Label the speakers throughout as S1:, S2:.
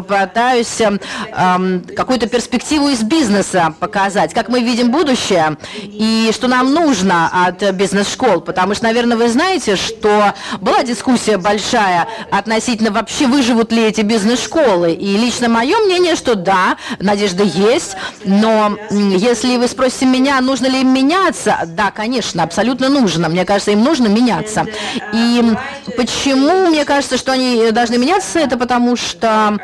S1: попытаюсь э, какую-то перспективу из бизнеса показать, как мы видим будущее и что нам нужно от бизнес-школ. Потому что, наверное, вы знаете, что была дискуссия большая относительно вообще выживут ли эти бизнес-школы. И лично мое мнение, что да, надежда есть, но если вы спросите меня, нужно ли им меняться, да, конечно, абсолютно нужно. Мне кажется, им нужно меняться. И почему мне кажется, что они должны меняться, это потому что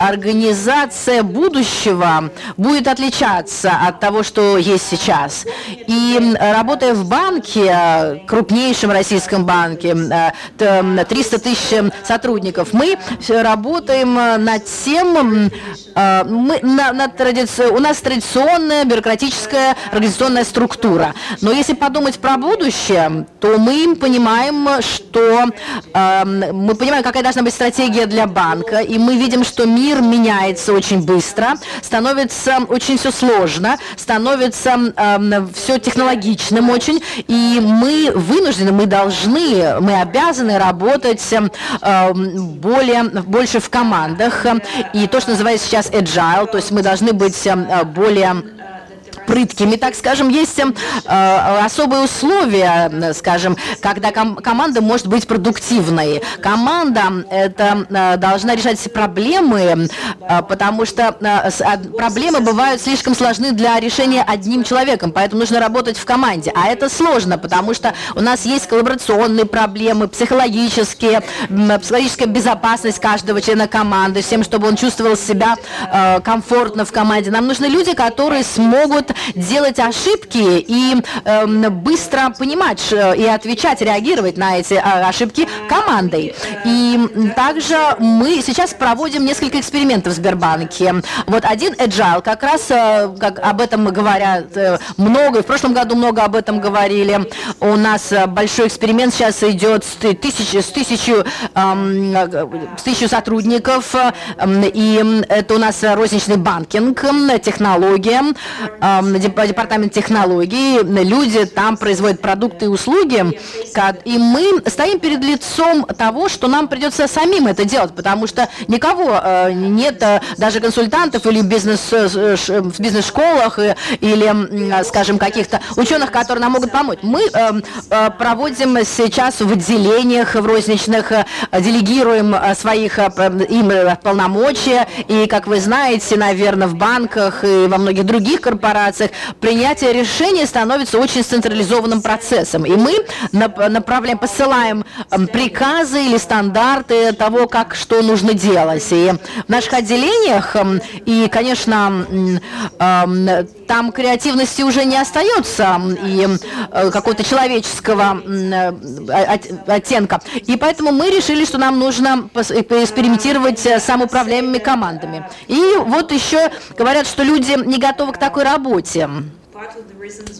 S1: организация будущего будет отличаться от того, что есть сейчас. И работая в банке, крупнейшем российском банке, 300 тысяч сотрудников, мы работаем над тем, э, мы, на, на традици... у нас традиционная бюрократическая организационная структура. Но если подумать про будущее, то мы понимаем, что э, мы понимаем, какая должна быть стратегия для банка, и мы видим, что мир меняется очень быстро, становится очень все сложно, становится э, все технологичным очень, и мы вынуждены, мы должны, мы обязаны работать э, более, больше в командах, и то, что называется сейчас agile, то есть мы должны быть более прыткими, так скажем. Есть э, особые условия, скажем, когда ком команда может быть продуктивной. Команда это э, должна решать все проблемы, э, потому что э, проблемы бывают слишком сложны для решения одним человеком, поэтому нужно работать в команде. А это сложно, потому что у нас есть коллаборационные проблемы, психологические, психологическая безопасность каждого члена команды, всем, чтобы он чувствовал себя э, комфортно в команде. Нам нужны люди, которые смогут делать ошибки и э, быстро понимать и отвечать, реагировать на эти э, ошибки командой. И также мы сейчас проводим несколько экспериментов в Сбербанке. Вот один agile, как раз э, как об этом говорят э, много, в прошлом году много об этом говорили. У нас э, большой эксперимент сейчас идет с тысячи, с тысячу, э, с тысячу сотрудников, э, и это у нас розничный банкинг, технология, э, департамент технологий, люди там производят продукты и услуги, и мы стоим перед лицом того, что нам придется самим это делать, потому что никого э, нет, э, даже консультантов или бизнес, э, в бизнес-школах или, скажем, каких-то ученых, которые нам могут помочь. Мы проводим сейчас в отделениях, в розничных, делегируем своих им полномочия, и, как вы знаете, наверное, в банках и во многих других корпорациях организациях принятие решений становится очень централизованным процессом. И мы направляем, посылаем эм, приказы или стандарты того, как что нужно делать. И в наших отделениях, эм, и, конечно, эм, там креативности уже не остается и э, какого-то человеческого э, оттенка. И поэтому мы решили, что нам нужно поэкспериментировать с самоуправляемыми командами. И вот еще говорят, что люди не готовы к такой работе.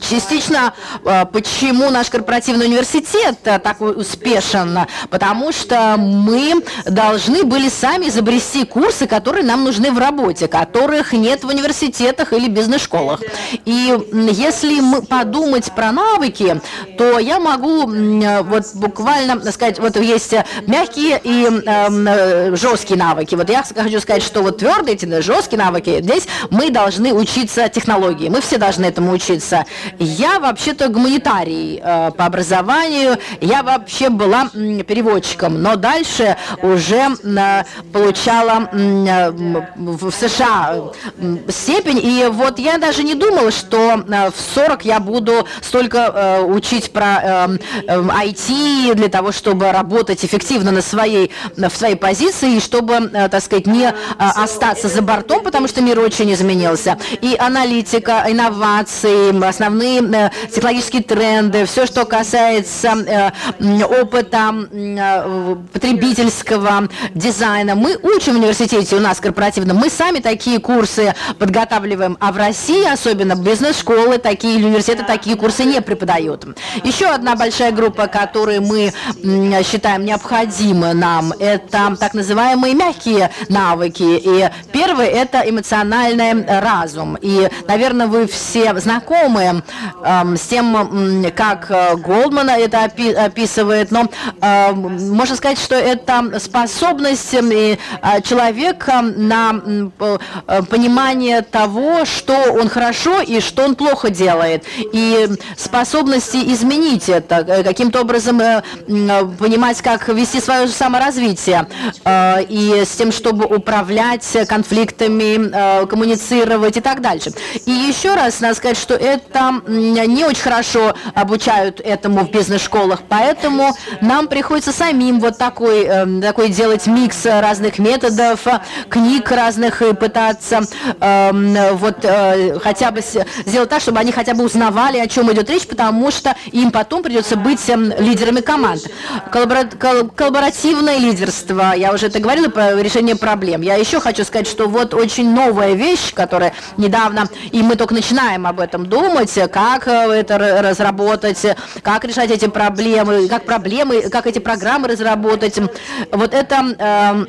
S1: Частично, э, почему наш корпоративный университет э, такой успешен, потому что мы должны были сами изобрести курсы, которые нам нужны в работе, которых нет в университетах или бизнес-школах. И если мы подумать про навыки, то я могу вот буквально сказать, вот есть мягкие и э, жесткие навыки. Вот я хочу сказать, что вот твердые, эти жесткие навыки, здесь мы должны учиться технологии, мы все должны этому учиться. Я вообще-то гуманитарий э, по образованию, я вообще была переводчиком, но дальше уже э, получала э, в США степень, и вот я даже не думала, что э, в 40 я буду столько э, учить про IT для того, чтобы работать эффективно на своей, в своей позиции, и чтобы, так сказать, не остаться за бортом, потому что мир очень изменился. И аналитика, инновации, основные э, технологические тренды, все, что касается э, опыта э, потребительского дизайна. Мы учим в университете у нас корпоративно, мы сами такие курсы подготавливаем, а в России, особенно бизнес-школы, такие университеты такие курсы не преподают. Еще одна большая группа, которую мы считаем необходимы нам, это так называемые мягкие навыки. И первый – это эмоциональный разум. И, наверное, вы все знаете, знакомы с тем, как Голдман это описывает, но можно сказать, что это способность человека на понимание того, что он хорошо и что он плохо делает, и способности изменить это, каким-то образом понимать, как вести свое саморазвитие, и с тем, чтобы управлять конфликтами, коммуницировать и так дальше. И еще раз надо сказать, что это не очень хорошо обучают этому в бизнес-школах, поэтому нам приходится самим вот такой, эм, такой делать микс разных методов, книг разных и пытаться эм, вот э, хотя бы сделать так, чтобы они хотя бы узнавали, о чем идет речь, потому что им потом придется быть эм, лидерами команд. Коллабора коллаборативное лидерство, я уже это говорила, про решение проблем. Я еще хочу сказать, что вот очень новая вещь, которая недавно, и мы только начинаем об этом думать, как э, это разработать, как решать эти проблемы, как проблемы, как эти программы разработать. Вот это эм,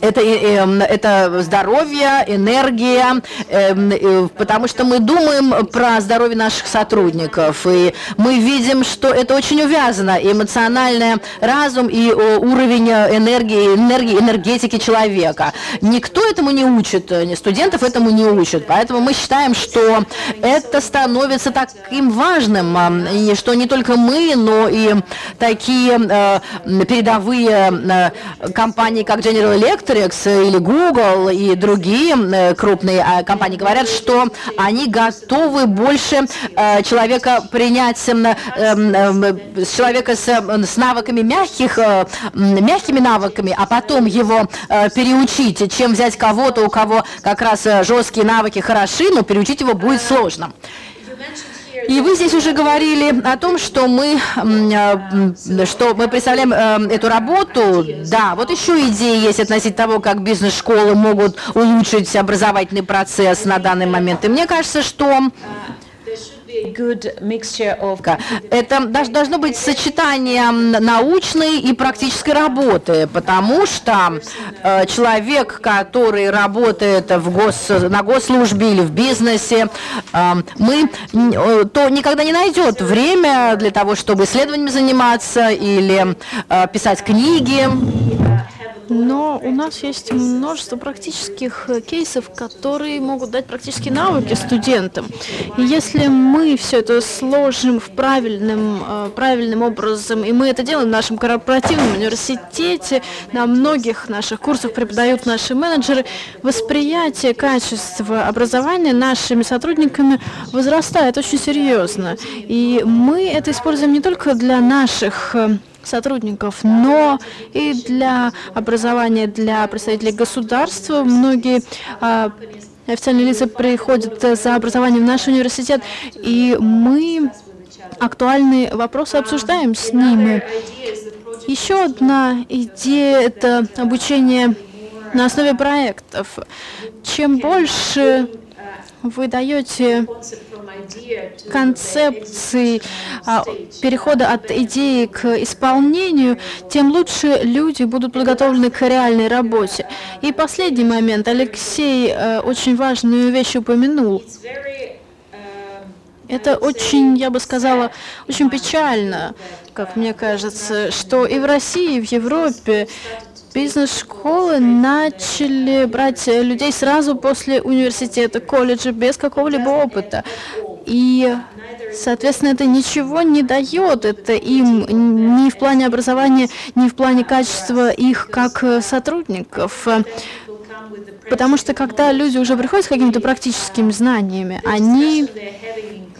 S1: это, эм, это здоровье, энергия, эм, потому что мы думаем про здоровье наших сотрудников, и мы видим, что это очень увязано, эмоциональный разум и уровень энергии, энергии, энергетики человека. Никто этому не учит, студентов этому не учат, поэтому мы считаем, что это становится таким важным, и что не только мы, но и такие э, передовые э, компании, как General Electric, Netflix или Google и другие э, крупные а, компании говорят, что они готовы больше э, человека принять, человека с, с навыками мягких, э, мягкими навыками, а потом его переучить, чем взять кого-то, у кого как раз жесткие навыки хороши, но переучить его будет сложно. И вы здесь уже говорили о том, что мы, э, что мы представляем э, эту работу. Да, вот еще идеи есть относительно того, как бизнес-школы могут улучшить образовательный процесс на данный момент. И мне кажется, что это должно быть сочетание научной и практической работы, потому что э, человек, который работает в гос, на госслужбе или в бизнесе, э, мы, э, то никогда не найдет время для того, чтобы исследованиями заниматься или писать книги.
S2: Но у нас есть множество практических э, кейсов, которые могут дать практические навыки студентам. И если мы все это сложим в правильным, э, правильным образом, и мы это делаем в нашем корпоративном университете, на многих наших курсах преподают наши менеджеры, восприятие качества образования нашими сотрудниками возрастает очень серьезно. И мы это используем не только для наших э, сотрудников, но и для образования для представителей государства. Многие а, официальные лица приходят за образованием в наш университет, и мы актуальные вопросы обсуждаем с ними. Еще одна идея – это обучение на основе проектов. Чем больше вы даете концепции а, перехода от идеи к исполнению, тем лучше люди будут подготовлены к реальной работе. И последний момент. Алексей э, очень важную вещь упомянул. Это очень, я бы сказала, очень печально, как мне кажется, что и в России, и в Европе Бизнес-школы начали брать людей сразу после университета, колледжа, без какого-либо опыта. И, соответственно, это ничего не дает. Это им ни в плане образования, ни в плане качества их как сотрудников. Потому что когда люди уже приходят с какими-то практическими знаниями, они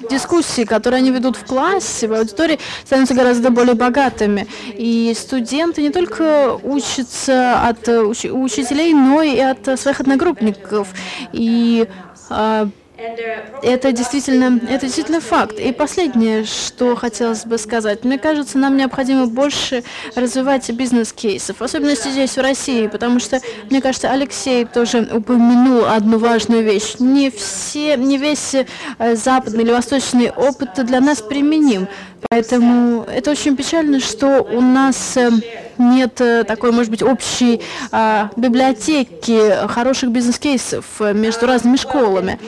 S2: дискуссии, которые они ведут в классе, в аудитории, становятся гораздо более богатыми. И студенты не только учатся от уч учителей, но и от своих одногруппников. И а, это действительно, это действительно факт. И последнее, что хотелось бы сказать. Мне кажется, нам необходимо больше развивать бизнес-кейсов, особенно здесь, в России, потому что, мне кажется, Алексей тоже упомянул одну важную вещь. Не, все, не весь э, западный или восточный опыт для нас применим. Поэтому это очень печально, что у нас э, нет такой, может быть, общей а, библиотеки хороших бизнес-кейсов между разными школами.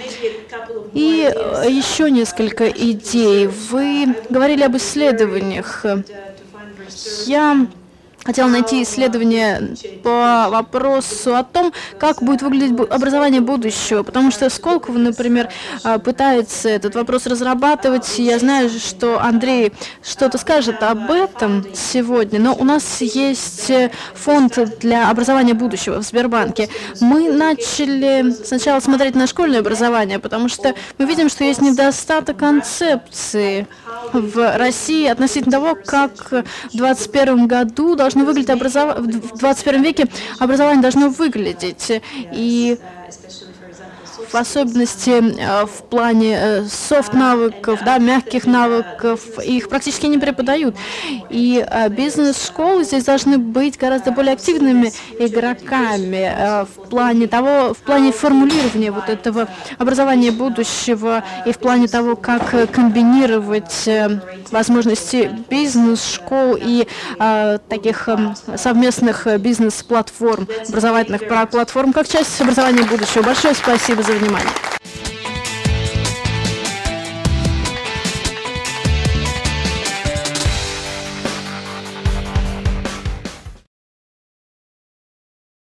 S2: И еще несколько идей. Вы говорили об исследованиях. Я хотела найти исследование по вопросу о том, как будет выглядеть образование будущего, потому что Сколково, например, а, пытается этот вопрос разрабатывать. Я знаю, что Андрей что-то скажет об этом сегодня, но у нас есть э, фонд для образования будущего в Сбербанке. Мы начали сначала смотреть на школьное образование, потому что мы видим, что есть недостаток концепции в России относительно того, как в 2021 году должно выглядеть образование, в 21 веке образование должно выглядеть. И в особенности э, в плане софт-навыков, да, мягких навыков, их практически не преподают. И э, бизнес-школы здесь должны быть гораздо более активными игроками э, в плане того, в плане формулирования вот этого образования будущего и в плане того, как комбинировать возможности бизнес-школ и таких совместных бизнес-платформ, образовательных платформ, как часть образования будущего. Большое спасибо за внимание.